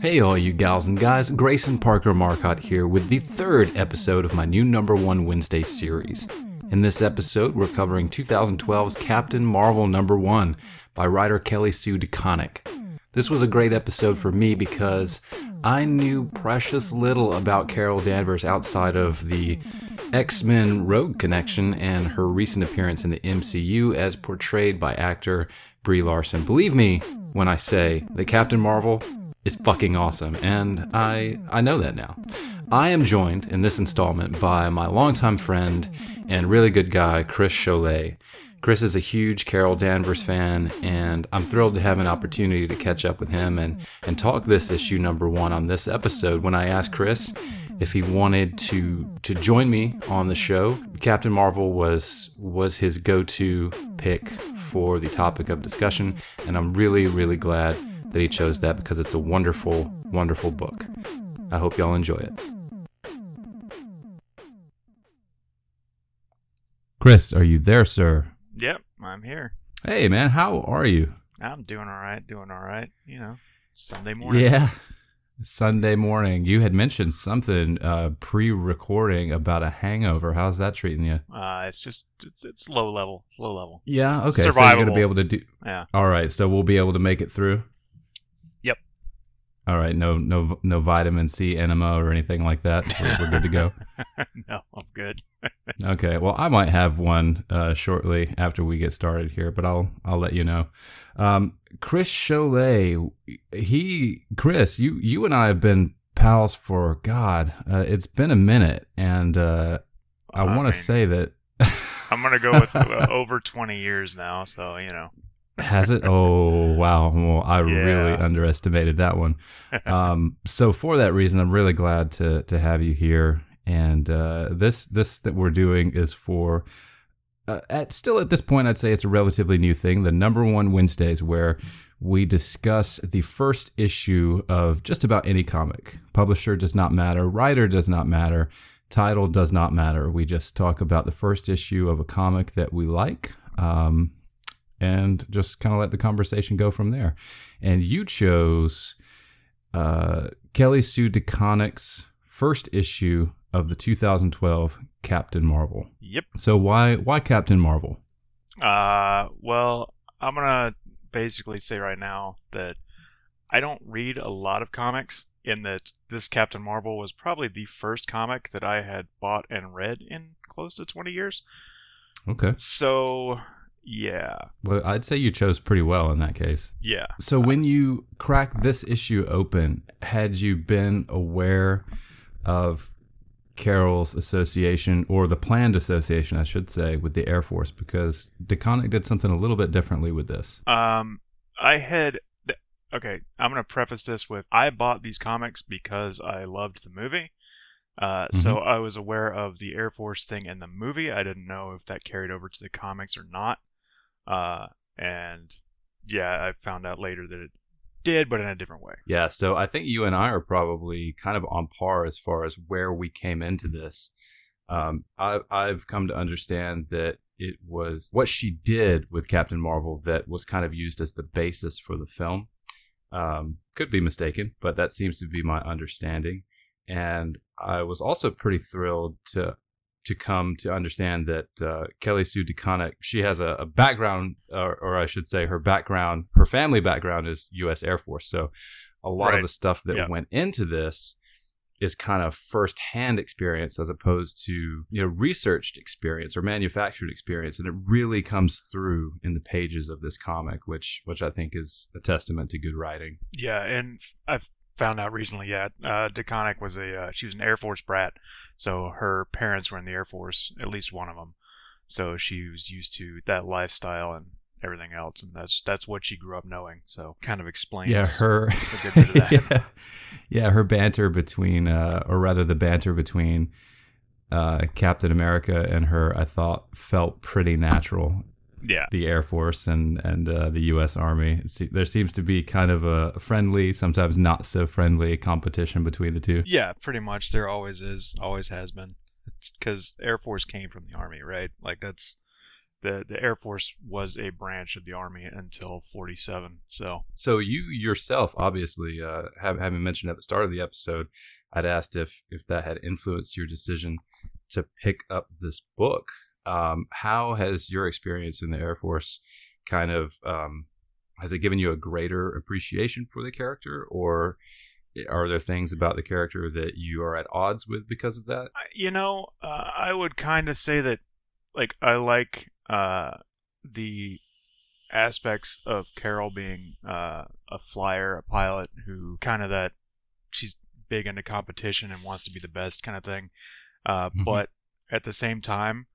Hey, all you gals and guys, Grayson Parker Marcotte here with the third episode of my new Number One Wednesday series. In this episode, we're covering 2012's Captain Marvel Number One by writer Kelly Sue DeConnick. This was a great episode for me because I knew precious little about Carol Danvers outside of the X Men Rogue connection and her recent appearance in the MCU as portrayed by actor Brie Larson. Believe me when I say that Captain Marvel is fucking awesome, and I I know that now. I am joined in this installment by my longtime friend and really good guy, Chris Cholet. Chris is a huge Carol Danvers fan, and I'm thrilled to have an opportunity to catch up with him and, and talk this issue number one on this episode. When I asked Chris if he wanted to to join me on the show, Captain Marvel was was his go-to pick for the topic of discussion, and I'm really really glad that he chose that because it's a wonderful wonderful book. I hope y'all enjoy it. Chris, are you there, sir? Yep, I'm here. Hey, man, how are you? I'm doing all right, doing all right. You know, Sunday morning. Yeah. Sunday morning. You had mentioned something uh, pre-recording about a hangover. How's that treating you? Uh, it's just it's it's low level, it's low level. Yeah. Okay. Survivable. So you're gonna be able to do. Yeah. All right. So we'll be able to make it through. All right. No, no, no vitamin C enema or anything like that. We're, we're good to go. no, I'm good. Okay. Well, I might have one uh, shortly after we get started here, but I'll I'll let you know. Um, Chris Cholet, he Chris, you you and I have been pals for God. Uh, it's been a minute, and uh, I I want to say that. I'm gonna go with uh, over 20 years now, so you know. Has it? Oh wow! Well, I Yeah. really underestimated that one. Um, so for that reason, I'm really glad to to have you here. And uh, this this that we're doing is for uh, at still at this point, I'd say it's a relatively new thing. The number one Wednesdays where we discuss the first issue of just about any comic. Publisher does not matter. Writer does not matter. Title does not matter. We just talk about the first issue of a comic that we like. Um, and just kind of let the conversation go from there. And you chose uh, Kelly Sue DeConnick's first issue of the 2012 Captain Marvel. Yep. So why why Captain Marvel? Uh, well, I'm gonna basically say right now that I don't read a lot of comics. In that this Captain Marvel was probably the first comic that I had bought and read in close to 20 years. Okay. So, yeah, Well, I'd say you chose pretty well in that case. yeah. So when you cracked this issue open, had you been aware of Carol's association or the planned association, I should say, with the Air Force? Because DeConnick did something a little bit differently with this. Um, I had. th- Okay, I'm gonna preface this with I bought these comics because I loved the movie. Uh, so I was aware of the Air Force thing in the movie. I didn't know if that carried over to the comics or not. Uh, and yeah, I found out later that it did, but in a different way. Yeah, so I think you and I are probably kind of on par as far as where we came into this. Um, I, I've come to understand that it was what she did with Captain Marvel that was kind of used as the basis for the film. Um, could be mistaken, but that seems to be my understanding. And I was also pretty thrilled to to come to understand that uh, Kelly Sue DeConnick, she has a, a background, or, or I should say, her background, her family background is U.S. Air Force. So a lot of the stuff that Yeah. went into this is kind of first-hand experience as opposed to you know researched experience or manufactured experience, and it really comes through in the pages of this comic, which which I think is a testament to good writing. Yeah, and I've found out recently. Yeah, uh, DeConnick was a uh, she was an Air Force brat, so her parents were in the Air Force, at least one of them. So she was used to that lifestyle and everything else, and that's that's what she grew up knowing. So kind of explains. yeah, her a good bit of that. yeah, yeah, her banter between, uh, or rather, the banter between uh, Captain America and her, I thought felt pretty natural. Yeah, The Air Force and and uh, the U.S. Army. There seems to be kind of a friendly, sometimes not so friendly competition between the two. yeah, pretty much. There always is, always has been. It's because Air Force came from the Army, right? Like that's the the Air Force was a branch of the Army until 47. So So you yourself, obviously, uh, have, having mentioned at the start of the episode, I'd asked if if that had influenced your decision to pick up this book. Um, how has your experience in the Air Force kind of um, has it given you a greater appreciation for the character, or are there things about the character that you are at odds with because of that? You know, uh, I would kind of say that like I like uh, the aspects of Carol being uh, a flyer, a pilot who kind of that she's big into competition and wants to be the best kind of thing. Uh, Mhm. But at the same time,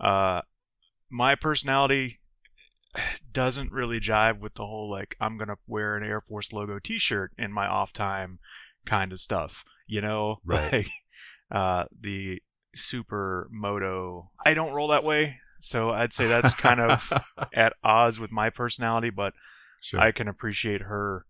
uh, my personality doesn't really jive with the whole like I'm gonna wear an Air Force logo T-shirt in my off time kind of stuff. You know, Right. like uh, the super moto. I don't roll that way, so I'd say that's kind of at odds with my personality. But sure. I can appreciate her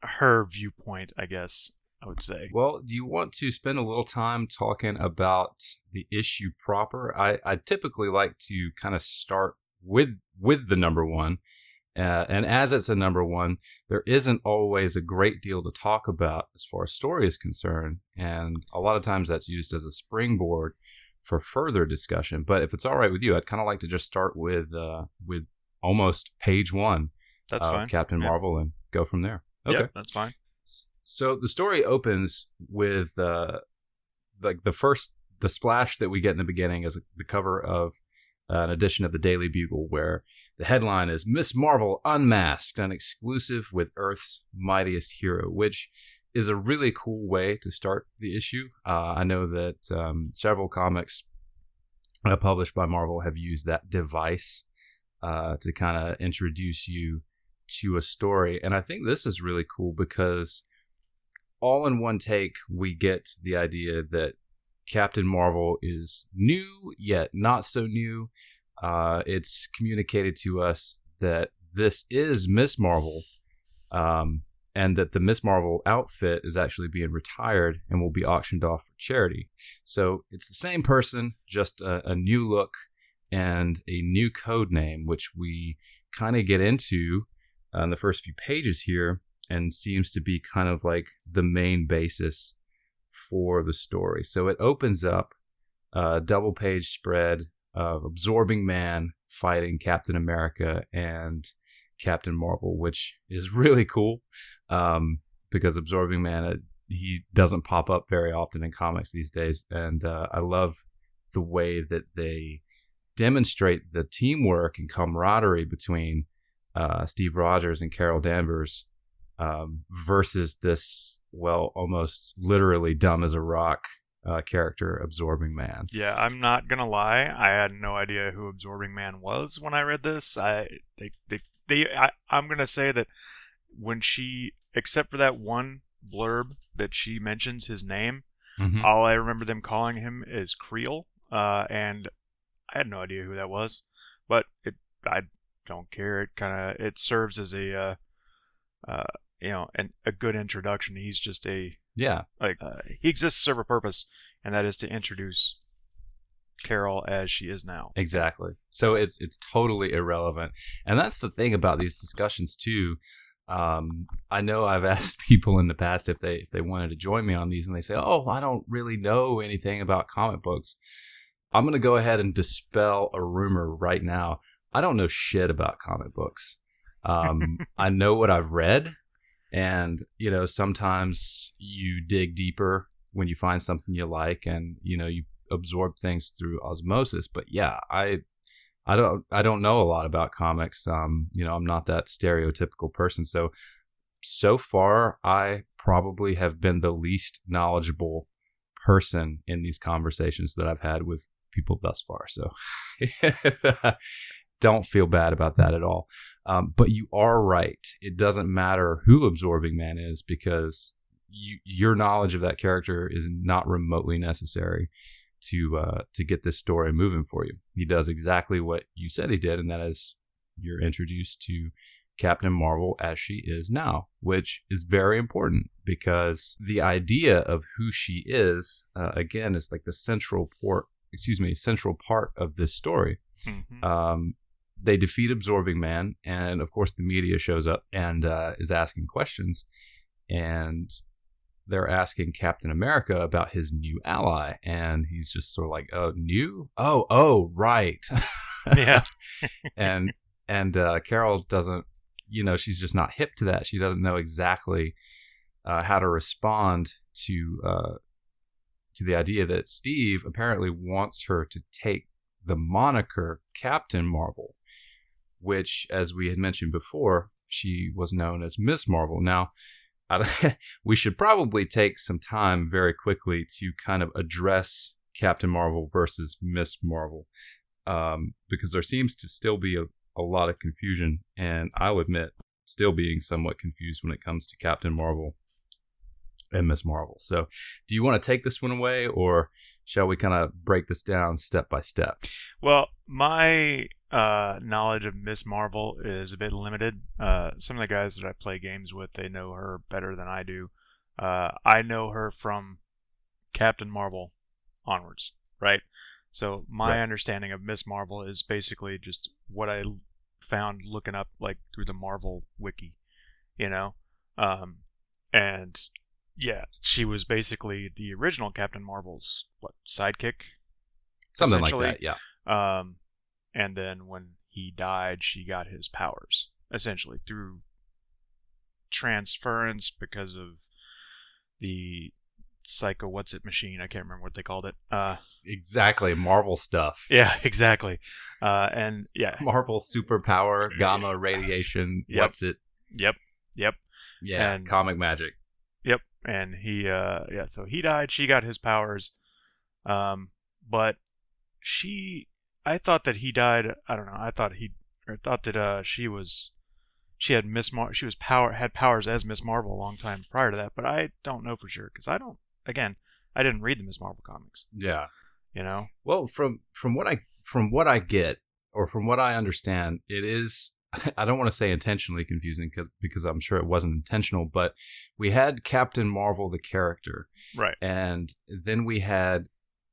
her viewpoint. I guess I would say. Well, do you want to spend a little time talking about the issue proper? I, I typically like to kind of start with with the number one, uh, and as it's a number one, there isn't always a great deal to talk about as far as story is concerned, and a lot of times that's used as a springboard for further discussion. But if it's all right with you, I'd kind of like to just start with uh, with almost page one That's of fine. Captain Yeah. Marvel and go from there. Okay. Yep, that's fine. So the story opens with uh, like the first the splash that we get in the beginning is the cover of uh, an edition of the Daily Bugle where the headline is Miss Marvel unmasked, an exclusive with Earth's mightiest hero, which is a really cool way to start the issue. Uh, I know that um, several comics uh, published by Marvel have used that device uh, to kind of introduce you to a story, and I think this is really cool because all in one take, we get the idea that Captain Marvel is new, yet not so new. Uh, it's communicated to us that this is Miss Marvel, um, and that the Miss Marvel outfit is actually being retired and will be auctioned off for charity. So it's the same person, just a, a new look and a new code name, which we kind of get into uh, in the first few pages here and seems to be kind of like the main basis for the story. So it opens up a double page spread of Absorbing Man fighting Captain America and Captain Marvel, which is really cool um, because Absorbing Man, uh, he doesn't pop up very often in comics these days. And uh, I love the way that they demonstrate the teamwork and camaraderie between uh, Steve Rogers and Carol Danvers um, versus this, well, almost literally dumb as a rock uh, character, Absorbing Man. Yeah, I'm not gonna lie. I had no idea who Absorbing Man was when I read this. I they they, they I, I'm gonna say that when she, except for that one blurb that she mentions his name, Mhm. all I remember them calling him is Creel, uh, and I had no idea who that was. But it, I don't care. It kind of it serves as a, uh, uh, you know, an, a good introduction. He's just a Yeah, like uh, he exists to serve a purpose, and that is to introduce Carol as she is now. Exactly. So it's it's totally irrelevant, and that's the thing about these discussions too. Um, I know I've asked people in the past if they if they wanted to join me on these, and they say, "Oh, I don't really know anything about comic books." I'm going to go ahead and dispel a rumor right now. I don't know shit about comic books. Um, I know what I've read, and you know sometimes you dig deeper when you find something you like, and you know you absorb things through osmosis. But yeah, I I don't I don't know a lot about comics. Um, you know, I'm not that stereotypical person. So so far, I probably have been the least knowledgeable person in these conversations that I've had with people thus far. So don't feel bad about that at all. Um, but you are right. It doesn't matter who Absorbing Man is because you, your knowledge of that character is not remotely necessary to uh, to get this story moving for you. He does exactly what you said he did, and that is you're introduced to Captain Marvel as she is now, which is very important because the idea of who she is, uh, again, is like the central port, excuse me, central part of this story. Mhm. Um, they defeat Absorbing Man, and of course, the media shows up and uh, is asking questions. And they're asking Captain America about his new ally, and he's just sort of like, "Oh, new? Oh, oh, right." yeah. and and uh, Carol doesn't, you know, she's just not hip to that. She doesn't know exactly uh, how to respond to uh, to the idea that Steve apparently wants her to take the moniker Captain Marvel, which, as we had mentioned before, she was known as Miss Marvel. Now, I, we should probably take some time very quickly to kind of address Captain Marvel versus Miss Marvel, um, because there seems to still be a, a lot of confusion, and I'll admit, still being somewhat confused when it comes to Captain Marvel and Miss Marvel. So, do you want to take this one away, or shall we kind of break this down step by step? Well, my uh, knowledge of Miss Marvel is a bit limited. Uh, some of the guys that I play games with, they know her better than I do. Uh, I know her from Captain Marvel onwards, right? So my Right. understanding of Miss Marvel is basically just what I found looking up like through the Marvel wiki, you know, um, and yeah, she was basically the original Captain Marvel's what sidekick, Something like that, yeah. um, and then when he died, she got his powers essentially through transference because of the psycho what's it machine. I can't remember what they called it. Uh, Exactly, Marvel stuff. yeah, exactly. Uh, and yeah, Marvel superpower, gamma radiation. Yep. What's it? yep, yep, Yeah, And- comic magic. And he, uh, yeah, so he died. She got his powers. Um, but she, I thought that he died. I don't know. I thought he, or thought that uh, she was, she had Miss Mar, she was power had powers as Miss Marvel a long time prior to that. But I don't know for sure because I don't. Again, I didn't read the Miss Marvel comics. Yeah. You know. Well, from from what I from what I get, or from what I understand, it is. I don't want to say intentionally confusing because because I'm sure it wasn't intentional, but we had Captain Marvel the character, Right. and then we had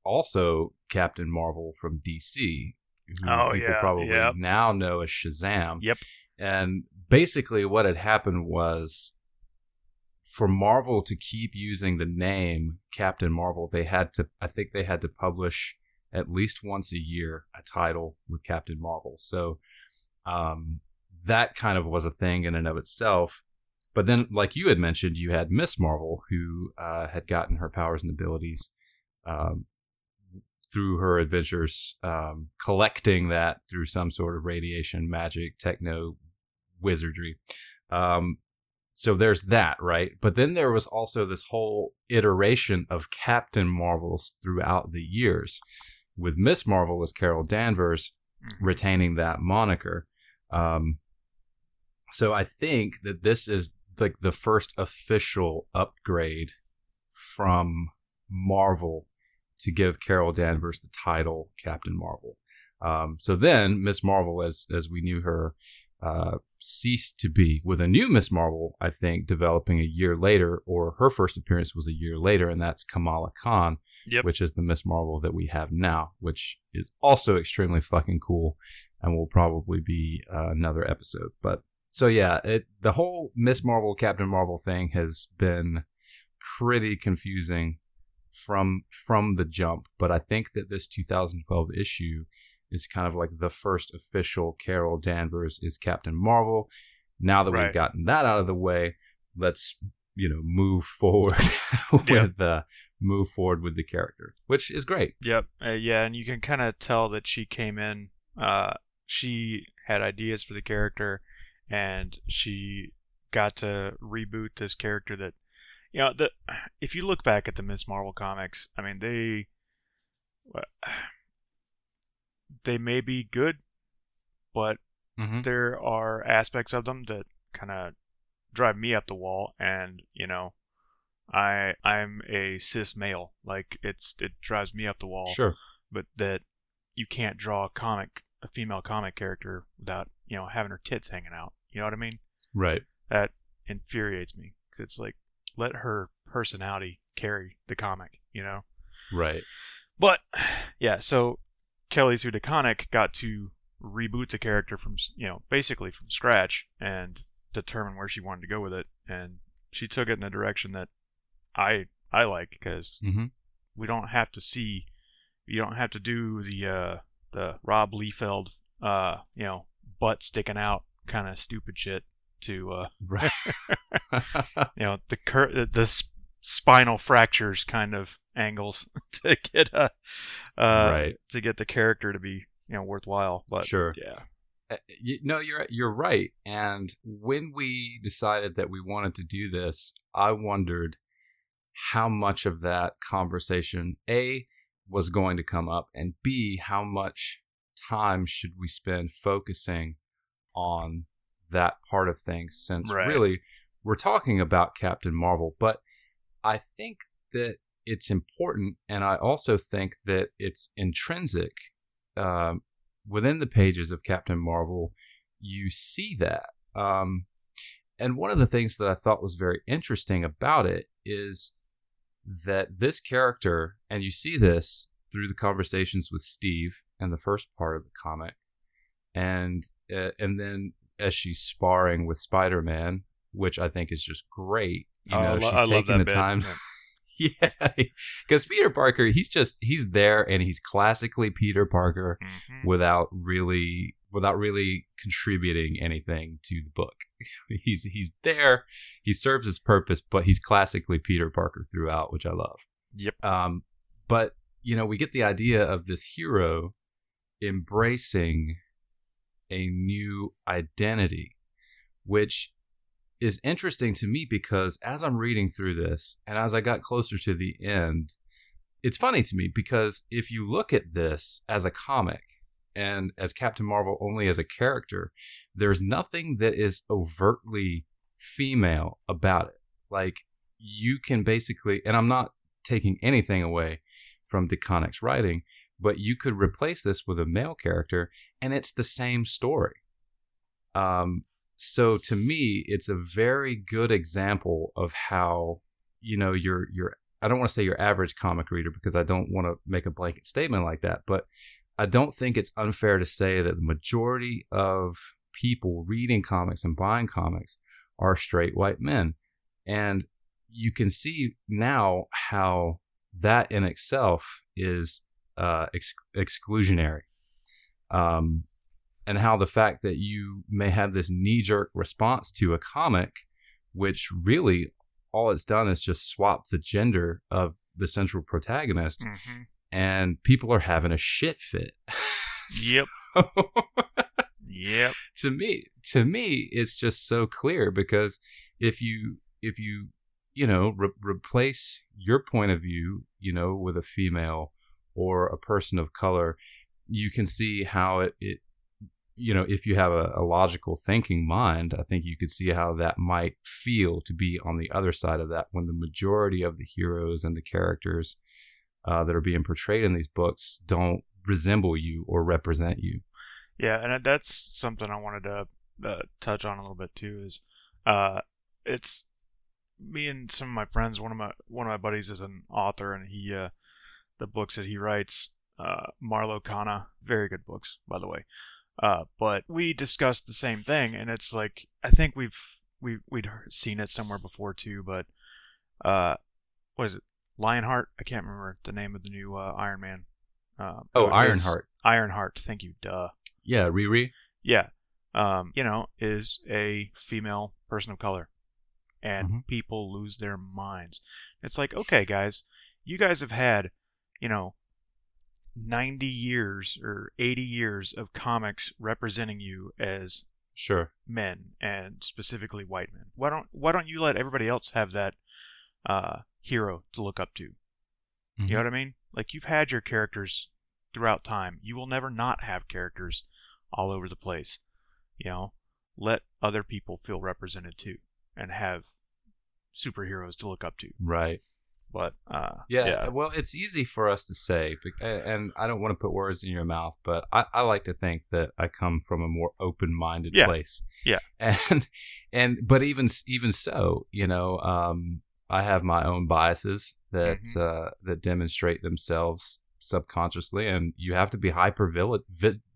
also Captain Marvel from DC, who Oh, people yeah, probably yep. now know as Shazam. Yep. And basically, what had happened was for Marvel to keep using the name Captain Marvel, they had to, I think they had to publish at least once a year a title with Captain Marvel. So um, that kind of was a thing in and of itself. But then, like you had mentioned, you had Miss Marvel, who uh, had gotten her powers and abilities um, through her adventures, um, collecting that through some sort of radiation, magic, techno wizardry. Um, so there's that, right? But then there was also this whole iteration of Captain Marvels throughout the years, with Miss Marvel as Carol Danvers Mhm. retaining that moniker. Um, so I think that this is like the first official upgrade from Marvel to give Carol Danvers the title Captain Marvel. Um, so then Miss Marvel, as as we knew her, uh, ceased to be with a new Miss Marvel. I think developing a year later, or her first appearance was a year later, and that's Kamala Khan, Yep. which is the Miss Marvel that we have now, which is also extremely fucking cool, and will probably be uh, another episode. But so yeah, it the whole Miss Marvel Captain Marvel thing has been pretty confusing from from the jump. But I think that this 2012 issue is kind of like the first official Carol Danvers is Captain Marvel. Now that Right. we've gotten that out of the way, let's you know move forward with uh, move forward with the character, which is great. Yep. Uh, yeah, and you can kind of tell that she came in. Uh, she had ideas for the character, and she got to reboot this character. That you know, the if you look back at the Miss Marvel comics, I mean, they they may be good, but Mm-hmm. there are aspects of them that kind of drive me up the wall and you know i i'm a cis male like it's it drives me up the wall Sure. but that you can't draw a comic a female comic character without you know having her tits hanging out you know what i mean Right. that infuriates me because it's like let her personality carry the comic you know Right. but yeah, so Kelly Sue DeConnick got to reboot the character from you know basically from scratch and determine where she wanted to go with it, and she took it in a direction that I I like because Mm-hmm. we don't have to see you don't have to do the uh the Rob Liefeld uh you know butt sticking out kind of stupid shit to uh Right. you know the cur- the s- spinal fractures kind of angles to get a uh right. to get the character to be you know worthwhile but Sure. yeah Uh, you, no, you're you're right. And when we decided that we wanted to do this, I wondered how much of that conversation a was going to come up, and b how much time should we spend focusing on that part of things, since Right. really we're talking about Captain Marvel. But I think that it's important, and I also think that it's intrinsic. Um, within the pages of Captain Marvel, you see that. Um, and one of the things that I thought was very interesting about it is that this character, and you see this through the conversations with Steve in the first part of the comic, and uh, and then as she's sparring with Spider Man, which I think is just great. You Oh, know, lo- she's I love taking that the bit. time. Yeah. Because Peter Parker, he's just he's there and he's classically Peter Parker Mhm. without really without really contributing anything to the book. He's he's there, he serves his purpose, but he's classically Peter Parker throughout, which I love. Yep. Um, but you know, we get the idea of this hero embracing a new identity, which is interesting to me because as I'm reading through this and as I got closer to the end, it's funny to me because if you look at this as a comic and as Captain Marvel only as a character, there's nothing that is overtly female about it. Like you can basically, and I'm not taking anything away from DeConnick's writing, but you could replace this with a male character and it's the same story. Um, so to me, it's a very good example of how, you know, your your I don't want to say your average comic reader because I don't want to make a blanket statement like that, but I don't think it's unfair to say that the majority of people reading comics and buying comics are straight white men. And you can see now how that in itself is uh, ex- exclusionary. Um, and how the fact that you may have this knee jerk response to a comic, which really all it's done is just swap the gender of the central protagonist, Mhm. and people are having a shit fit. Yep. Yep. to me to me it's just so clear because if you if you you know re- replace your point of view you know with a female or a person of color you can see how it, it you know if you have a, a logical thinking mind i think you could see how that might feel to be on the other side of that when the majority of the heroes and the characters uh, that are being portrayed in these books don't resemble you or represent you Yeah, and that's something I wanted to uh, touch on a little bit too. Is uh, it's me and some of my friends. One of my one of my buddies is an author, and he uh, the books that he writes, uh, Marlo Kana, very good books, by the way. Uh, but we discussed the same thing, and it's like I think we've we we'd seen it somewhere before too, but uh, what is it? Lionheart? I can't remember the name of the new uh, Iron Man. Uh, oh ironheart Ironheart. Thank you. Duh. Yeah, Riri. Yeah. Um, you know, is a female person of color. And Mhm. people lose their minds. It's like, okay, guys, you guys have had, you know, 90 years or 80 years of comics representing you as Sure. men and specifically white men. Why don't why don't you let everybody else have that uh, hero to look up to? Mhm. You know what I mean? Like you've had your characters throughout time. You will never not have characters all over the place. You know, let other people feel represented too and have superheroes to look up to. Right. But uh Yeah, yeah. Well, it's easy for us to say, and I don't want to put words in your mouth, but I, I like to think that I come from a more open-minded Yeah. place. Yeah. And and but even even so, you know, um, I have my own biases that Mhm. uh, that demonstrate themselves subconsciously, and you have to be hyper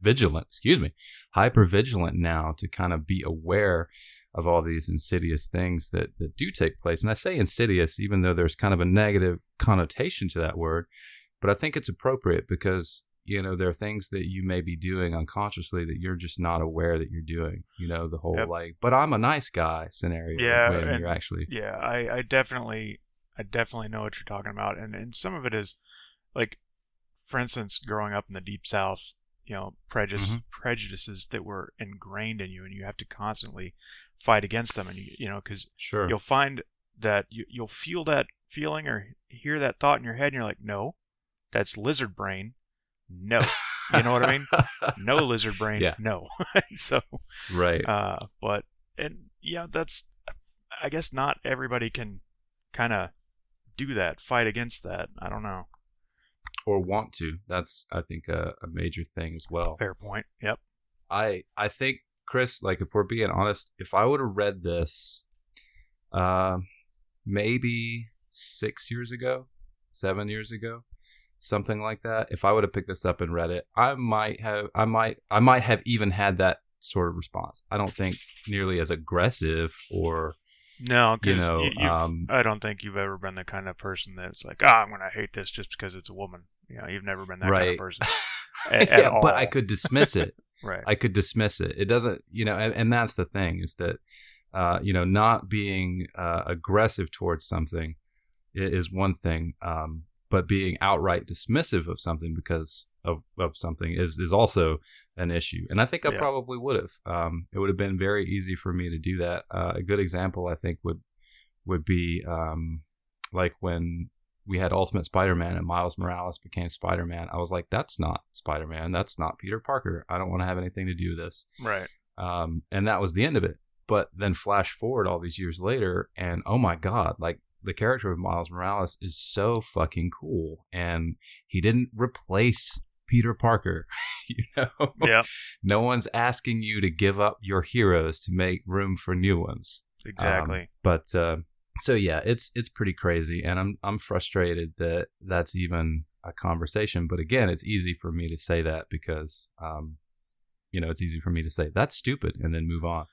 vigilant. Excuse me, hyper vigilant now to kind of be aware of all these insidious things that that do take place. And I say insidious, even though there's kind of a negative connotation to that word, but I think it's appropriate because you know there are things that you may be doing unconsciously that you're just not aware that you're doing you know the whole yep. like but i'm a nice guy scenario yeah when you're actually yeah i i definitely i definitely know what you're talking about and and some of it is like for instance growing up in the deep south you know prejudice mm-hmm. prejudices that were ingrained in you and you have to constantly fight against them and you you know because sure you'll find that you, you'll feel that feeling or hear that thought in your head and you're like no that's lizard brain no. You know what I mean? no lizard brain. Yeah. No. so. Right. Uh, but and yeah, that's. I guess not everybody can kind of do that, fight against that. I don't know. Or want to. That's I think a, a major thing as well. Fair point. Yep. I I think Chris, like if we're being honest, if I would have read this, uh, maybe six years ago, seven years ago, something like that. If I would have picked this up and read it, I might have, I might, I might have even had that sort of response. I don't think nearly as aggressive or no, you know, you, um, I don't think you've ever been the kind of person that's like, ah, oh, I'm gonna hate this just because it's a woman. You know, you've never been that right. kind of person. at, yeah, at but I could dismiss it. right. I could dismiss it. It doesn't, you know, and, and that's the thing is that, uh, you know, not being uh, aggressive towards something is one thing. Um, but being outright dismissive of something because of, of something is, is also an issue. And I think I yeah. probably would have. Um, it would have been very easy for me to do that. Uh, a good example, I think, would would be um, like when we had Ultimate Spider-Man and Miles Morales became Spider-Man. I was like, that's not Spider-Man. That's not Peter Parker. I don't want to have anything to do with this. Right. Um, and that was the end of it. But then flash forward all these years later, and oh my god, like the character of Miles Morales is so fucking cool, and he didn't replace Peter Parker. you know, yeah. No one's asking you to give up your heroes to make room for new ones. Exactly. Um, but uh, so yeah, it's it's pretty crazy, and I'm I'm frustrated that that's even a conversation. But again, it's easy for me to say that because, um, you know, it's easy for me to say that's stupid and then move on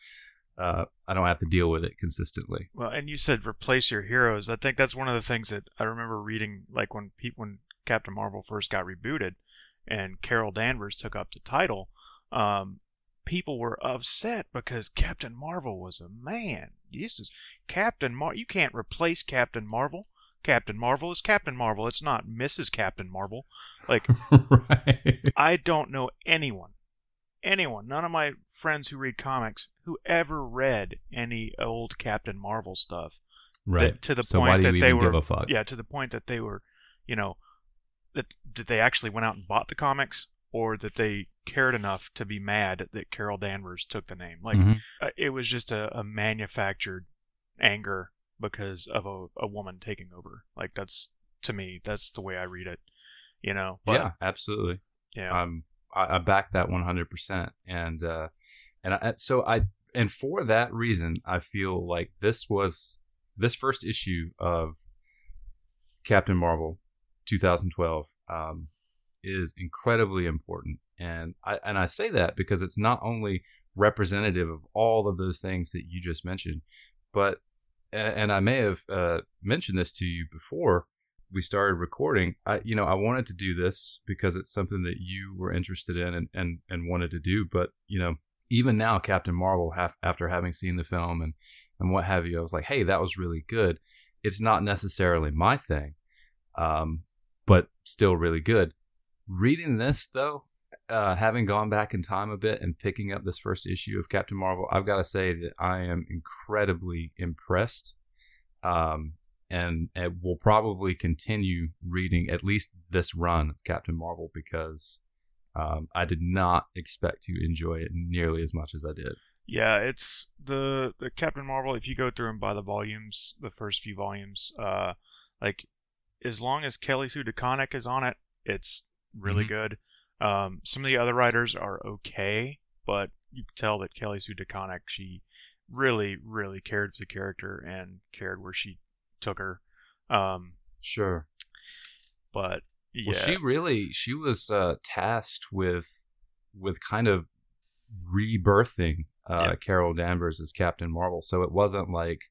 uh, I don't have to deal with it consistently. Well, and you said replace your heroes. I think that's one of the things that I remember reading, like when people, when Captain Marvel first got rebooted, and Carol Danvers took up the title. Um, people were upset because Captain Marvel was a man. This is Captain Mar. You can't replace Captain Marvel. Captain Marvel is Captain Marvel. It's not Mrs. Captain Marvel. Like, right. I don't know anyone anyone, none of my friends who read comics, who ever read any old Captain Marvel stuff. Right. That, to the so point that they were, fuck? yeah, to the point that they were, you know, that that they actually went out and bought the comics, or that they cared enough to be mad that Carol Danvers took the name. Like mm-hmm. uh, it was just a, a, manufactured anger because of a, a woman taking over. Like that's to me, that's the way I read it. You know. But, yeah, absolutely. Yeah. Um, I, I back that 100%. And, uh, and I, so I, and for that reason, I feel like this was this first issue of Captain Marvel 2012 um, is incredibly important. And I, and I say that because it's not only representative of all of those things that you just mentioned, but, and I may have uh, mentioned this to you before, we started recording, I you know I wanted to do this because it's something that you were interested in and and, and wanted to do. But you know, even now, Captain Marvel, have, after having seen the film and and what have you, I was like, hey, that was really good. It's not necessarily my thing, um, but still really good. Reading this though, uh, having gone back in time a bit and picking up this first issue of Captain Marvel, I've got to say that I am incredibly impressed. Um, and it will probably continue reading at least this run of Captain Marvel because um, I did not expect to enjoy it nearly as much as I did. Yeah, it's the the Captain Marvel. If you go through and buy the volumes, the first few volumes, uh, like as long as Kelly Sue DeConnick is on it, it's really mm-hmm. good. Um, some of the other writers are okay, but you can tell that Kelly Sue DeConnick, she really, really cared for the character and cared where she took her. Um, sure. But yeah, Well, she really she was uh, tasked with with kind of rebirthing uh, Yeah. Carol Danvers as Captain Marvel. So it wasn't like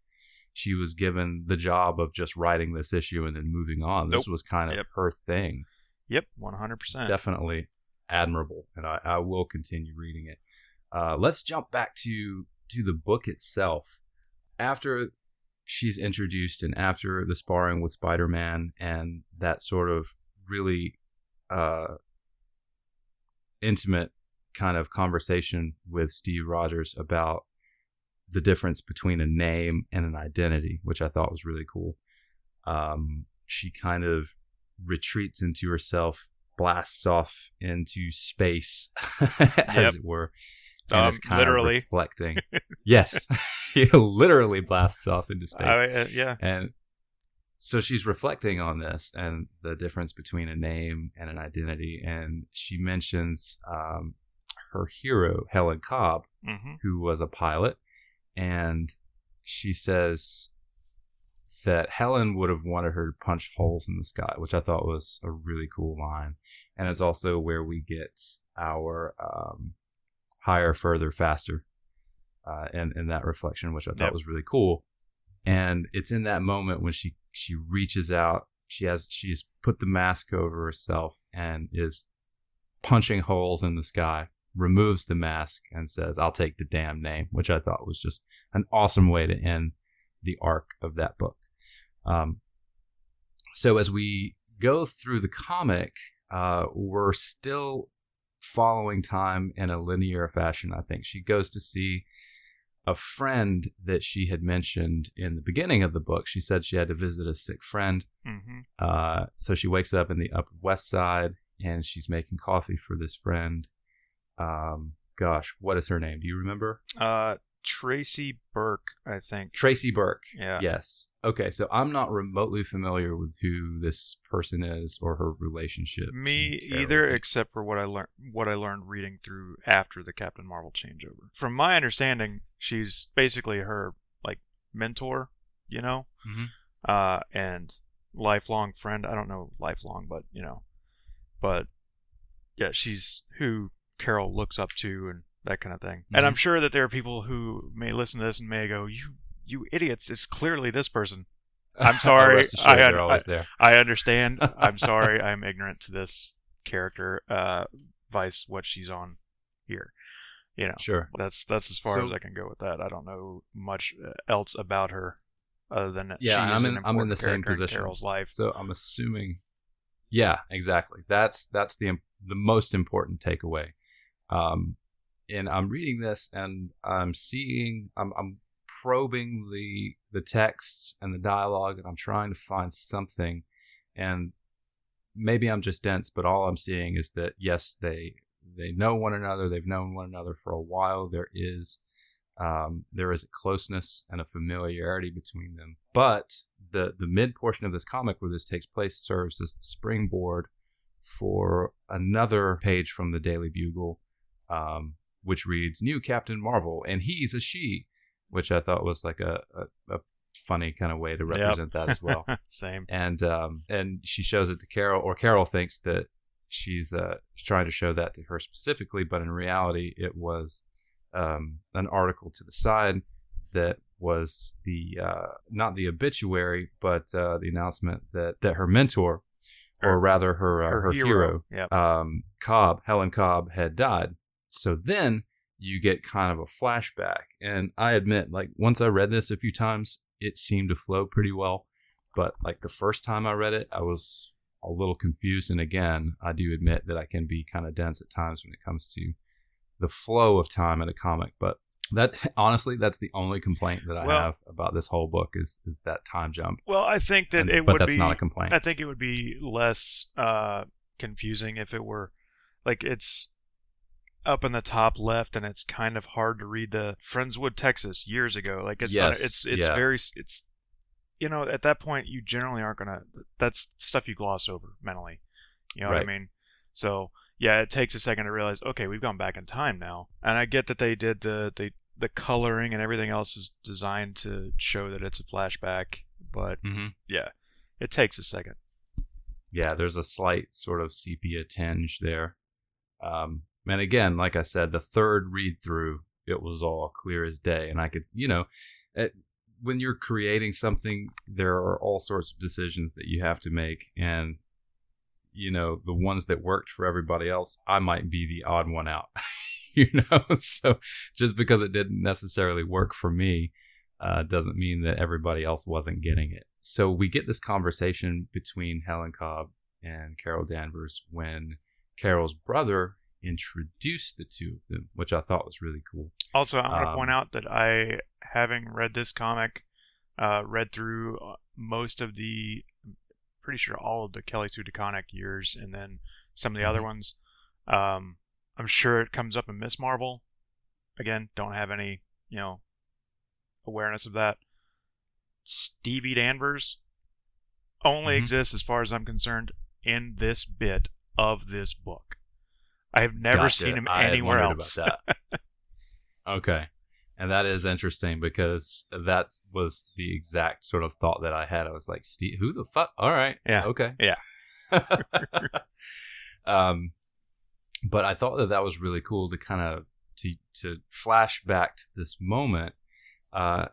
she was given the job of just writing this issue and then moving on. This Nope. was kind of Yep. her thing. Yep, one hundred percent. Definitely admirable, and I, I will continue reading it. Uh, let's jump back to to the book itself. After she's introduced and after the sparring with Spider-Man and that sort of really uh, intimate kind of conversation with Steve Rogers about the difference between a name and an identity, which I thought was really cool. Um, she kind of retreats into herself, blasts off into space, as Yep. it were, and Um, is kind literally. of reflecting. yes, he literally blasts off into space uh, yeah, and so she's reflecting on this and the difference between a name and an identity and she mentions um, her hero helen cobb hmm who was a pilot and she says that helen would have wanted her to punch holes in the sky which i thought was a really cool line. And it's also where we get our um, higher further faster uh, and, and that reflection which i thought Yep. was really cool. And it's in that moment when she she reaches out she has she's put the mask over herself and is punching holes in the sky removes the mask and says i'll take the damn name which i thought was just an awesome way to end the arc of that book um, so as we go through the comic uh, we're still following time in a linear fashion i think she goes to see a friend that she had mentioned in the beginning of the book. She said she had to visit a sick friend. hmm Uh, so she wakes up in the Upper West Side and she's making coffee for this friend. Um, gosh, what is her name? Do you remember? Uh, Tracy Burke, I think. Tracy Burke. yeah. Yes. Okay, so I'm not remotely familiar with who this person is or her relationship. Me either, except for what I learned what I learned reading through after the Captain Marvel changeover. From my understanding, she's basically her like mentor, you know, Mhm. uh, and lifelong friend. I don't know lifelong, but you know, but yeah, she's who Carol looks up to and that kind of thing. And I'm sure that there are people who may listen to this and may go, "You, you idiots! It's clearly this person." I'm sorry, I- there. I understand. I'm sorry. I'm ignorant to this character, uh, vice what she's on here. You know, Sure. that's that's as far So- as I can go with that. I don't know much uh, else about her other than that Yeah, I'm in- I'm in the same in position. Carol's life. So I'm assuming, yeah, exactly. That's that's the the most important takeaway. Um, and I'm reading this and I'm seeing, I'm I'm probing the the text and the dialogue, and I'm trying to find something. And maybe I'm just dense, but all I'm seeing is that yes, they they know one another. They've known one another for a while. There is um, there is a closeness and a familiarity between them. But the the mid portion of this comic where this takes place serves as the springboard for another page from the Daily Bugle, um, which reads "New Captain Marvel," and he's a she, which I thought was like a a, a funny kind of way to Yep. represent that as well Same. and um, and she shows it to Carol, or Carol thinks that she's uh, trying to show that to her specifically, but in reality, it was um, an article to the side that was the uh, not the obituary, but uh, the announcement that that her mentor, or rather her uh, her, hero, Yep. um, Cobb, Helen Cobb, had died. So then you get kind of a flashback. And I admit, like, once I read this a few times, it seemed to flow pretty well. But, like, the first time I read it, I was a little confused. And again, I do admit that I can be kind of dense at times when it comes to the flow of time in a comic. But that, honestly, that's the only complaint that I Well- have about this whole book is, is that time jump. Well, I think that And- it but would that's be. not a complaint. I think it would be less uh, confusing if it were like it's up in the top left and it's kind of hard to read the Friendswood, Texas years ago. Like it's not, it's it's yeah. very it's you know at that point you generally aren't gonna that's stuff you gloss over mentally. You know what I mean? So yeah, it takes a second to realize okay we've gone back in time now, and I get that they did the the the coloring and everything else is designed to show that it's a flashback, but hmm yeah, it takes a second. yeah, there's a slight sort of sepia tinge there. Um, and again, like I said, the third read through, it was all clear as day, and I could, you know, it, when you're creating something, there are all sorts of decisions that you have to make, and you know, the ones that worked for everybody else, I might be the odd one out. you know, so just because it didn't necessarily work for me, uh, doesn't mean that everybody else wasn't getting it. So we get this conversation between Helen Cobb and Carol Danvers when Carol's brother introduced the two of them, which I thought was really cool. Also, I'm going to um, point out that I, having read this comic, uh, read through uh, most of the, pretty sure all of the Kelly Sue DeConnick years, and then some of the mm-hmm. other ones. Um, I'm sure it comes up in Miss Marvel. Again, don't have any, you know, awareness of that. Stevie Danvers only mm-hmm. exists, as far as I'm concerned, in this bit of this book. I have never gotcha. seen him anywhere else. okay. And that is interesting because that was the exact sort of thought that I had. I was like, Steve, who the fuck? All right. Yeah. Okay. Yeah. um, but I thought that that was really cool to kind of to to flash back to this moment uh,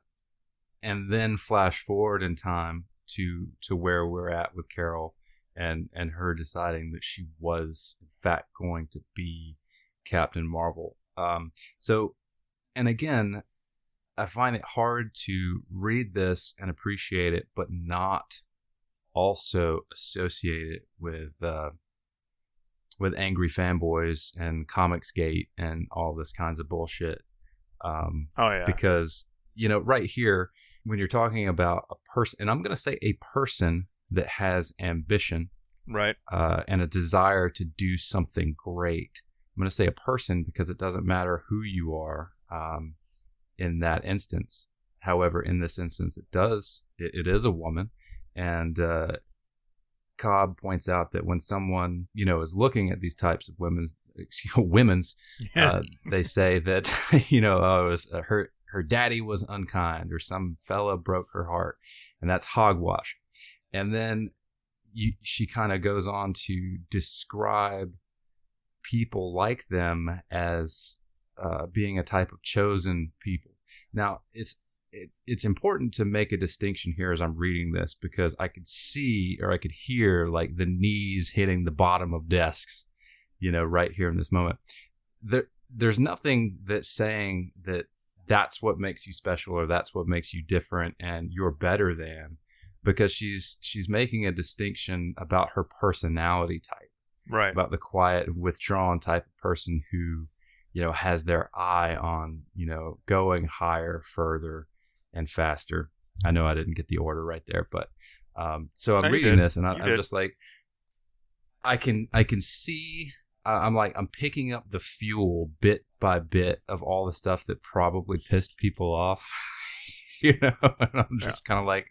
and then flash forward in time to to where we're at with Carol and and her deciding that she was in fact going to be Captain Marvel. Um, so, and again, I find it hard to read this and appreciate it, but not also associate it with uh, with angry fanboys and Comicsgate and all this kinds of bullshit. Um, oh yeah, because you know, right here, when you're talking about a person, and I'm going to say a person that has ambition, right, uh, and a desire to do something great. I'm going to say a person because it doesn't matter who you are um, in that instance. However, in this instance, it does. it, it is a woman, and uh, Cobb points out that when someone you know is looking at these types of women's women's, yeah. uh, they say that you know oh, it was her her daddy was unkind or some fella broke her heart and that's hogwash and then you, she kind of goes on to describe people like them as uh, being a type of chosen people. Now it's it, it's important to make a distinction here as i'm reading this because i could see or i could hear like the knees hitting the bottom of desks you know right here in this moment. There, there's nothing that's saying that that's what makes you special or that's what makes you different and you're better than because she's she's making a distinction about her personality type right about the quiet withdrawn type of person who you know has their eye on you know going higher further and faster i know i didn't get the order right there but um so i'm no, reading this and I, i'm just like i can i can see I'm like I'm picking up the fuel bit by bit of all the stuff that probably pissed people off. you know, and I'm just yeah. kind of like,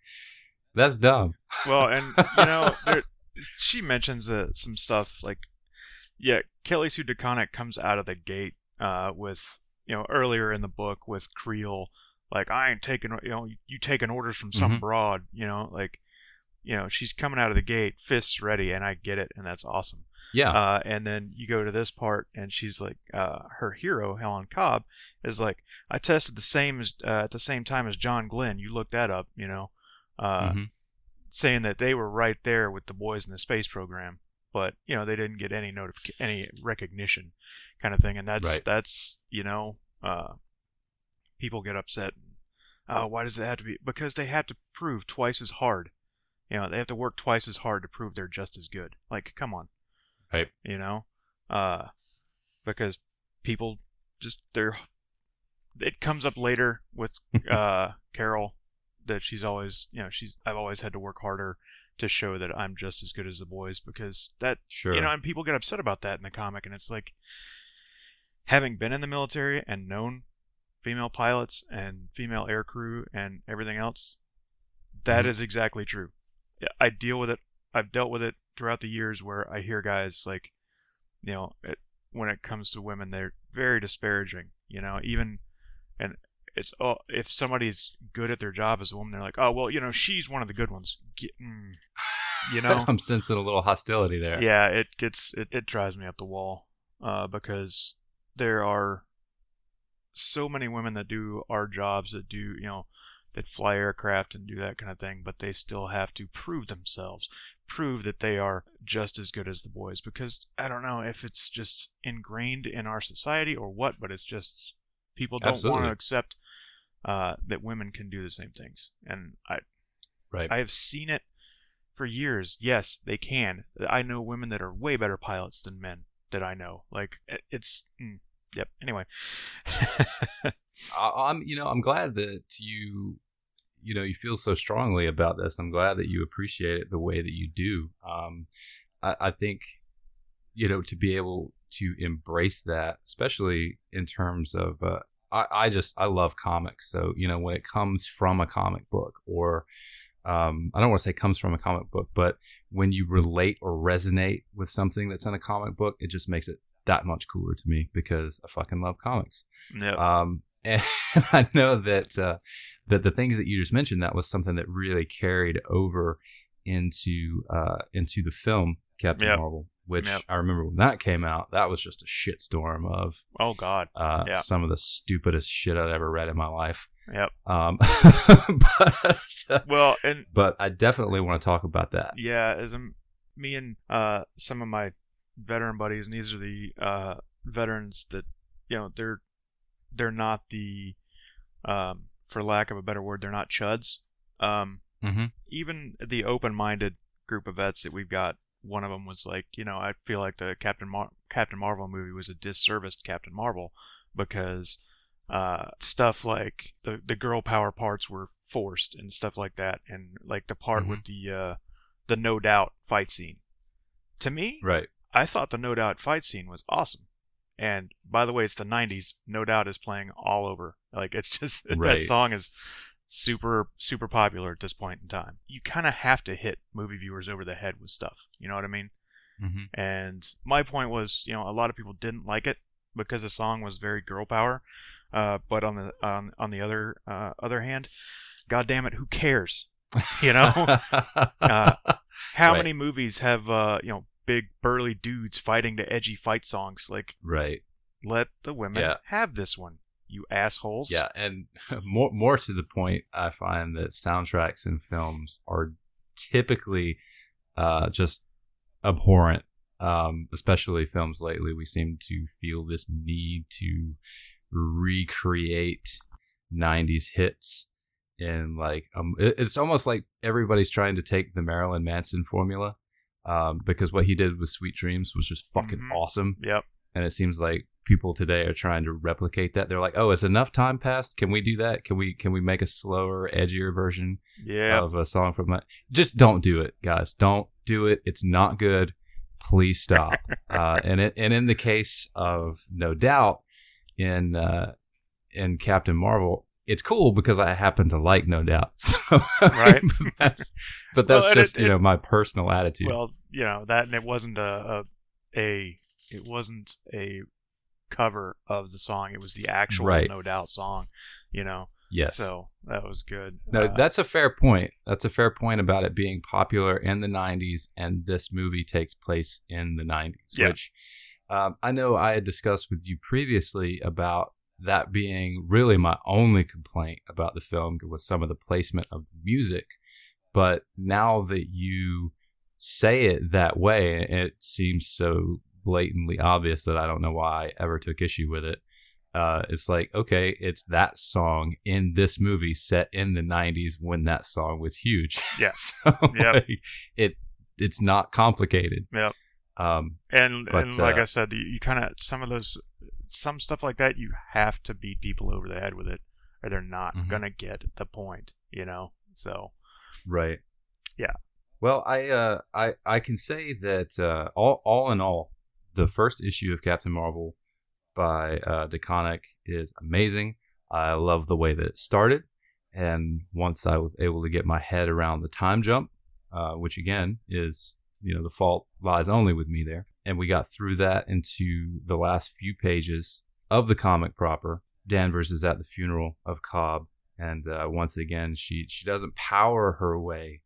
that's dumb. Well, and you know, there, she mentions uh, some stuff like, yeah, Kelly Sue DeConnick comes out of the gate uh, with you know earlier in the book with Creel like I ain't taking you know you taking orders from some mm-hmm. broad you know like you know she's coming out of the gate fists ready and I get it and that's awesome yeah. Uh, and then you go to this part, and she's like, uh, her hero, Helen Cobb, is like, I tested the same as uh, at the same time as John Glenn. You look that up, you know, uh, mm-hmm. saying that they were right there with the boys in the space program, but you know they didn't get any notif- any recognition, kind of thing. And that's right. that's you know, uh, people get upset. Uh, why does it have to be? Because they have to prove twice as hard. You know, they have to work twice as hard to prove they're just as good. Like, come on. Right. You know, uh, because people just they're. It comes up later with uh, Carol that she's always, you know, she's I've always had to work harder to show that I'm just as good as the boys because that, sure. you know, and people get upset about that in the comic, and it's like having been in the military and known female pilots and female air crew and everything else, that mm-hmm. is exactly true. I deal with it. I've dealt with it throughout the years where I hear guys like, you know, it, when it comes to women, they're very disparaging. You know, even and it's oh, if somebody's good at their job as a woman, they're like, oh well, you know, she's one of the good ones. Get, mm, You know, I'm sensing a little hostility there. yeah, it gets it, it drives me up the wall uh, because there are so many women that do our jobs that do you know that fly aircraft and do that kind of thing, but they still have to prove themselves, prove that they are just as good as the boys. Because I don't know if it's just ingrained in our society or what, but it's just people don't want to accept uh, that women can do the same things, and I Right. I have seen it for years. Yes, they can. I know women that are way better pilots than men that I know. Like it's mm, yep. Anyway, I, I'm, you know, I'm glad that you, you know, you feel so strongly about this. I'm glad that you appreciate it the way that you do. Um, I, I think, you know, to be able to embrace that, especially in terms of, uh, I, I just, I love comics. So, you know, when it comes from a comic book or, um, I don't want to say comes from a comic book, but when you relate or resonate with something that's in a comic book, it just makes it that much cooler to me because I fucking love comics. yep. Um, and I know that uh, that the things that you just mentioned that was something that really carried over into uh, into the film Captain Yep. Marvel, which Yep. I remember when that came out. That was just a shitstorm of oh God. uh, Yeah. some of the stupidest shit I'd ever read in my life. Yep. Um, but uh, Well, and but I definitely want to talk about that. yeah, as I'm, me and uh, some of my veteran buddies, and these are the uh, veterans that you know they're they're not the um, for lack of a better word, they're not chuds. Um, Mm-hmm. even the open-minded group of vets that we've got, one of them was like, you know, I feel like the Captain Mar- Captain Marvel movie was a disservice to Captain Marvel because uh, stuff like the the girl power parts were forced and stuff like that, and like the part Mhm. with the uh, the no doubt fight scene. To me, Right. I thought the No Doubt fight scene was awesome. And by the way, it's the 90s. No Doubt is playing all over. Like it's just that song is super super popular at this point in time. You kind of have to hit movie viewers over the head with stuff. You know what I mean? Mm-hmm. And my point was, you know, a lot of people didn't like it because the song was very girl power. Uh, but on the on on the other uh, other hand, God damn it, who cares? You know, uh, how Right. many movies have uh, you know big burly dudes fighting to edgy fight songs? Like, right. let the women Yeah. have this one, you assholes. Yeah, and more more to the point, I find that soundtracks in films are typically uh, just abhorrent. Um, especially films lately, we seem to feel this need to recreate '90s hits, and like um, it- it's almost like everybody's trying to take the Marilyn Manson formula. Um, because what he did with Sweet Dreams was just fucking Mhm. awesome Yep. and it seems like people today are trying to replicate that. They're like, "Oh, is enough time passed? Can we do that? Can we can we make a slower, edgier version Yeah. of a song from that?" Just don't do it, guys. Don't do it. It's not good. Please stop. uh, and it, and in the case of No Doubt, in uh, in Captain Marvel, it's cool because I happen to like No Doubt. So, Right. but that's, but that's Well, just it- you it- know my personal attitude. Well, you know that, and it wasn't a, a a it wasn't a cover of the song. It was the actual Right. No Doubt song. You know. yes. So that was good. No, Uh, that's a fair point. That's a fair point about it being popular in the 90s, and this movie takes place in the 90s, Yeah. which um, I know I had discussed with you previously about that being really my only complaint about the film was some of the placement of the music. But now that you say it that way, it seems so blatantly obvious that I don't know why I ever took issue with it uh, it's like okay, it's that song in this movie set in the '90s when that song was huge. Yeah. so Yep. like, it it's not complicated. Yep. Um, and but, and like uh, I said, you, you kind of some of those some stuff like that. You have to beat people over the head with it, or they're not Mhm. gonna get the point. You know. So right. Yeah. Well, I uh, I I can say that uh, all all in all, the first issue of Captain Marvel by uh, DeConnick is amazing. I love the way that it started, and once I was able to get my head around the time jump, uh, which again is you know the fault lies only with me there, and we got through that into the last few pages of the comic proper. Danvers is at the funeral of Cobb, and uh, once again she she doesn't power her way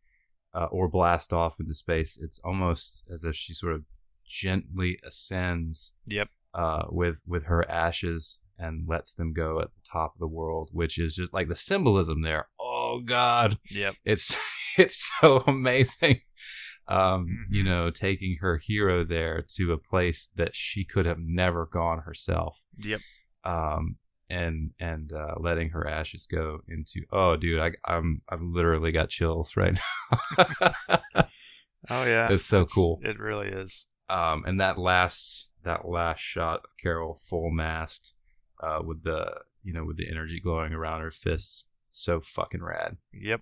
uh, or blast off into space, it's almost as if she sort of gently ascends Yep. uh, with with her ashes and lets them go at the top of the world, which is just like the symbolism there. Oh God, Yep. it's it's so amazing. Um, You Mhm. know, taking her hero there to a place that she could have never gone herself. Yep. Um, and and uh, letting her ashes go into oh, dude, I, I'm I've literally got chills right now. Oh yeah. it's so cool. It really is. Um, and that last that last shot of Carol full mast, uh, with the you know with the energy glowing around her fists, so fucking rad. Yep.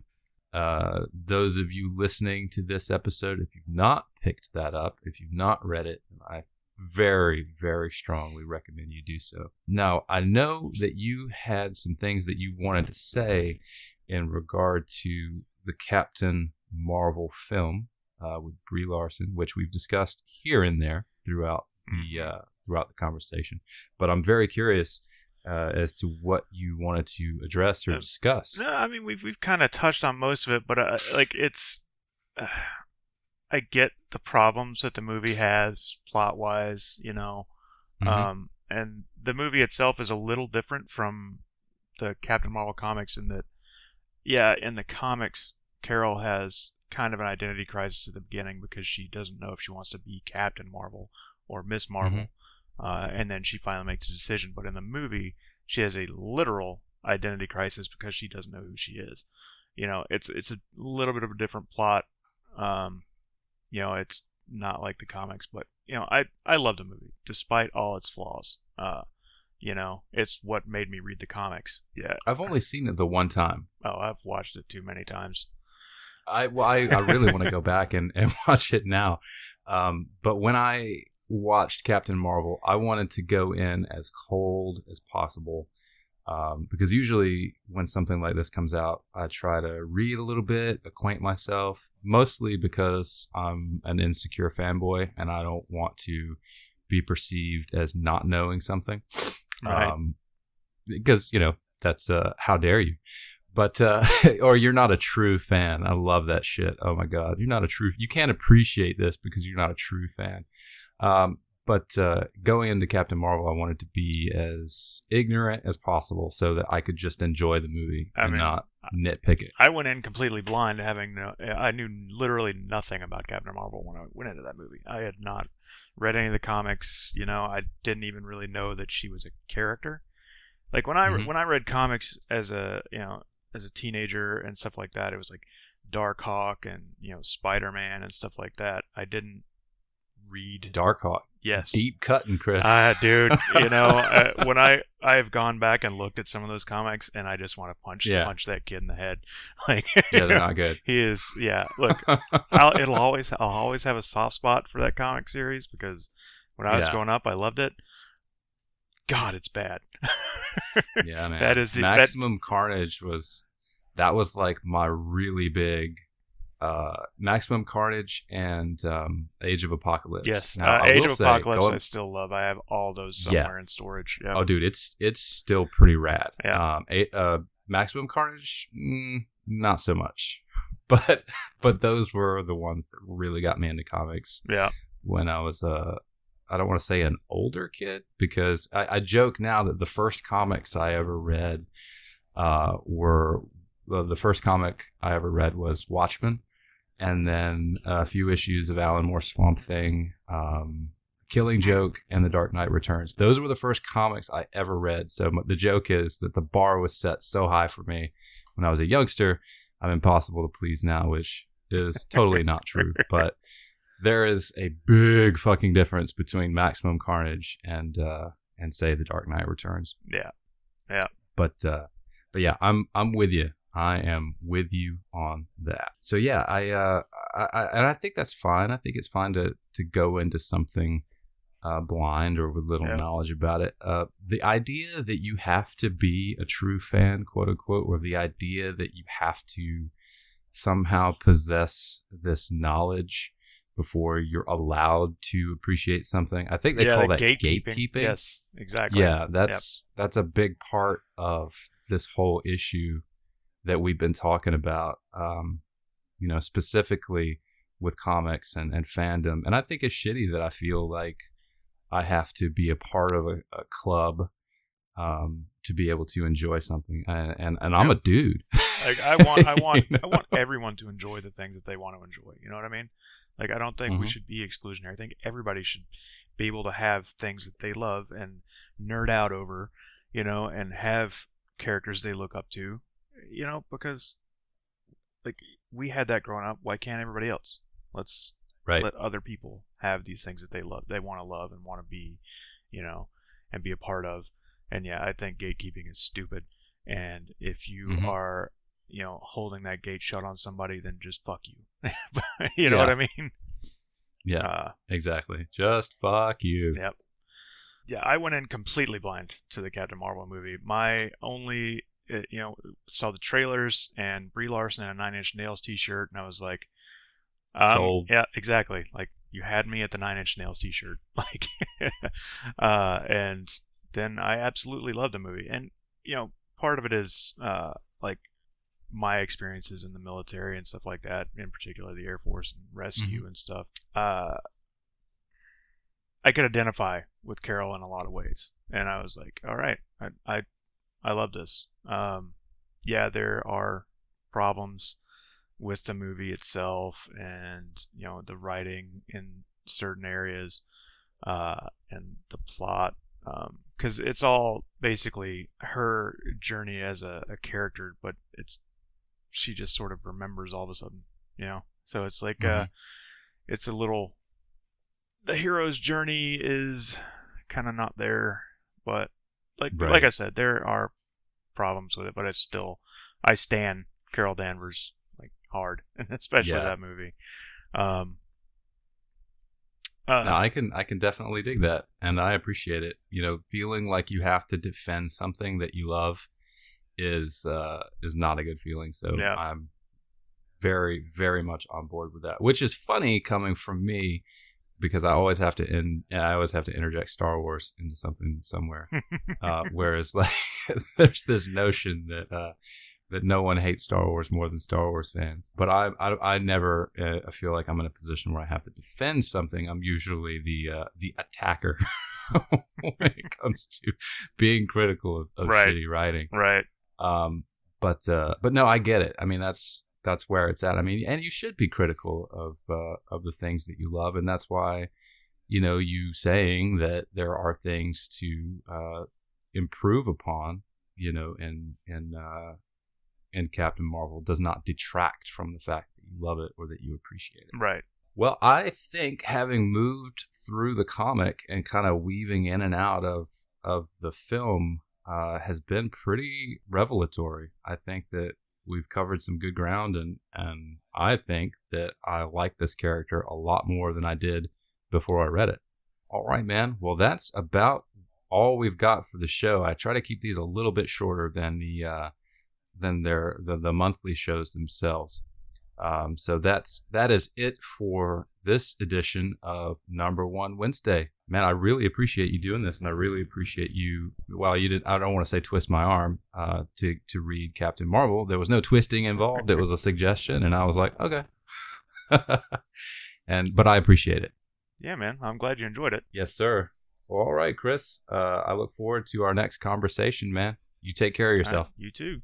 Uh, those of you listening to this episode, if you've not picked that up, if you've not read it, I very, very strongly recommend you do so. Now, I know that you had some things that you wanted to say in regard to the Captain Marvel film uh, with Brie Larson, which we've discussed here and there throughout the uh, throughout the conversation. But I'm very curious uh, as to what you wanted to address or discuss. No, I mean we've we've kind of touched on most of it, but uh, like it's, uh, I get the problems that the movie has plot wise, you know, Mhm. um, and the movie itself is a little different from the Captain Marvel comics in that, yeah, in the comics, Carol has kind of an identity crisis at the beginning because she doesn't know if she wants to be Captain Marvel or Miss Marvel, uh, and then she finally makes a decision. But in the movie, she has a literal identity crisis because she doesn't know who she is. You know, it's it's a little bit of a different plot. Um, you know, it's not like the comics, but you know, I I love the movie despite all its flaws. Uh, you know, it's what made me read the comics. Yeah. I've only seen it the one time. Oh, I've watched it too many times. I well, I, I really want to go back and, and watch it now. Um, but when I watched Captain Marvel, I wanted to go in as cold as possible. Um, because usually when something like this comes out, I try to read a little bit, acquaint myself, mostly because I'm an insecure fanboy and I don't want to be perceived as not knowing something. Right. Um, because, you know, that's uh, how dare you but uh or you're not a true fan i love that shit oh my god you're not a true you can't appreciate this because you're not a true fan um but uh going into captain marvel i wanted to be as ignorant as possible so that i could just enjoy the movie I and mean, not nitpick it I went in completely blind, having no, I knew literally nothing about Captain Marvel when I went into that movie. I had not read any of the comics. You know, I didn't even really know that she was a character. Like when I Mhm. when I read comics as a you know as a teenager and stuff like that, it was like Darkhawk and you know Spider Man and stuff like that. I didn't read. darkhawk yes. deep cutting chris Uh, dude, you know, uh, when I I've gone back and looked at some of those comics, and I just want to punch Yeah. punch that kid in the head. Like, yeah they're not good he is. Yeah, look, I'll, it'll always I'll always have a soft spot for that comic series because when I was Yeah. growing up, I loved it. God, it's bad. yeah man That is the- that- maximum carnage was that was like my really big uh maximum carnage and um age of apocalypse yes, Now, uh, Age of say, Apocalypse. I still love. I have all those Yeah. somewhere in storage. Yeah. Oh, dude, it's it's still pretty rad. Yeah. Um, a, uh, Maximum Carnage, mm, not so much, but but those were the ones that really got me into comics yeah. when I was uh, I don't want to say an older kid because I, I joke now that the first comics I ever read uh, were the, the first comic I ever read was Watchmen, and then a few issues of Alan Moore Swamp Thing, um, Killing Joke, and The Dark Knight Returns. Those were the first comics I ever read. So the joke is that the bar was set so high for me when I was a youngster. I'm impossible to please now, which is totally not true. But there is a big fucking difference between Maximum Carnage and uh, and say The Dark Knight Returns. Yeah. Yeah. But uh, but yeah, I'm I'm with you. I am with you on that. So yeah, I uh, I, I and I think that's fine. I think it's fine to to go into something uh, blind or with little Yeah. knowledge about it. Uh, the idea that you have to be a true fan, quote unquote, or the idea that you have to somehow possess this knowledge before you're allowed to appreciate something. I think they yeah, call that gatekeeping. gatekeeping. Yes, exactly. Yeah, that's that's a big part of this whole issue that we've been talking about. Um, you know, specifically with comics and, and fandom. And I think it's shitty that I feel like I have to be a part of a, a club um, to be able to enjoy something. And and, and I'm a dude. Like I want, I want, You know? I want everyone to enjoy the things that they want to enjoy. You know what I mean? Like I don't think we Mhm. should be exclusionary. I think everybody should be able to have things that they love and nerd out over, you know, and have characters they look up to, you know, because like we had that growing up. Why can't everybody else? Let's right. let other people have these things that they love, they want to love and want to be, you know, and be a part of. And yeah, I think gatekeeping is stupid. And if you Mhm. are, you know, holding that gate shut on somebody, then just fuck you. you know what I mean? yeah, Uh, exactly. Just fuck you. Yep. Yeah, I went in completely blind to the Captain Marvel movie. My only, uh, you know, saw the trailers and Brie Larson in a Nine Inch Nails T-shirt, and I was like, um, Sold. Yeah, exactly. Like you had me at the Nine Inch Nails T-shirt. Like, uh, and then I absolutely loved the movie, and you know, part of it is uh, like my experiences in the military and stuff like that, in particular the Air Force and rescue and stuff. Uh, I could identify with Carol in a lot of ways, and I was like, all right, I I, I love this. Um, yeah, there are problems with the movie itself, and you know the writing in certain areas, uh, and the plot, because it's all basically her journey as a, a character, but it's she just sort of remembers all of a sudden, you know. So it's like uh, Mhm. it's a little the hero's journey is kind of not there, but like Right. like I said, there are problems with it, but I still I stand Carol Danvers like hard, and especially Yeah. that movie. Um, uh, No, I can I can definitely dig that, and I appreciate it. You know, feeling like you have to defend something that you love is uh, is not a good feeling. So Yeah. I'm very very much on board with that. Which is funny coming from me because I always have to in I always have to interject Star Wars into something somewhere. uh, whereas like there's this notion that uh, that no one hates Star Wars more than Star Wars fans. But I I, I never uh, feel like I'm in a position where I have to defend something. I'm usually the uh, the attacker when it comes to being critical of, of Right. shitty writing. right. Um, but uh, but no, I get it. I mean, that's that's where it's at. I mean, and you should be critical of uh, of the things that you love, and that's why you know you saying that there are things to uh, improve upon. You know, and in uh, in Captain Marvel does not detract from the fact that you love it or that you appreciate it. Right. Well, I think having moved through the comic and kind of weaving in and out of of the film uh, has been pretty revelatory. I think that we've covered some good ground, and and I think that I like this character a lot more than I did before I read it. All right, man. Well, that's about all we've got for the show. I try to keep these a little bit shorter than the uh, than their the, the monthly shows themselves. Um, so that's that is it for this edition of Number One Wednesday. Man, I really appreciate you doing this, and I really appreciate you. Well, you did. I don't want to say twist my arm uh, to to read Captain Marvel. There was no twisting involved. It was a suggestion, and I was like, okay. and but I appreciate it. Yeah, man. I'm glad you enjoyed it. Yes, sir. Well, all right, Chris. Uh, I look forward to our next conversation, man. You take care of yourself. Uh, you too.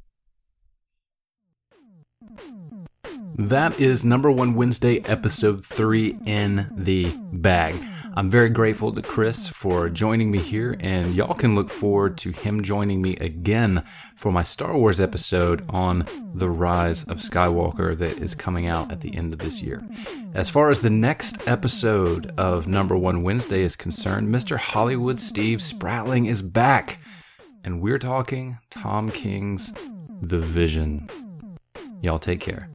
That is number one Wednesday, episode three in the bag. I'm very grateful to Chris for joining me here, and y'all can look forward to him joining me again for my Star Wars episode on The Rise of Skywalker that is coming out at the end of this year. As far as the next episode of Number One Wednesday is concerned, Mr. Hollywood Steve Spratling is back, and we're talking Tom King's The Vision. Y'all take care.